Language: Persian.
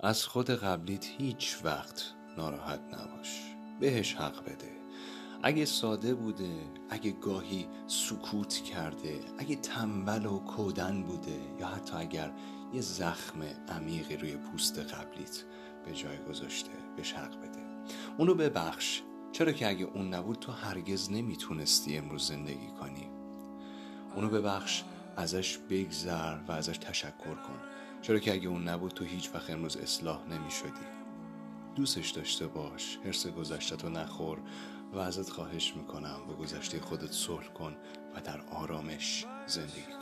از خود قبلیت هیچ وقت ناراحت نباش. بهش حق بده. اگه ساده بوده اگه گاهی سکوت کرده اگه تنبل و کودن بوده یا حتی اگر یه زخم عمیقی روی پوست قبلیت به جای گذاشته بهش حق بده. اونو ببخش. چرا که اگه اون نبود تو هرگز نمی‌تونستی امروز زندگی کنی. اونو ببخش. ازش بگذر و ازش تشکر کن. چرا که اگه اون نبود تو هیچ وقت امروز اصلاح نمی شدی. دوستش داشته باش حرس گذشته تو نخور و ازت خواهش می‌کنم به گذشته خودت صلح کن و در آرامش زندگی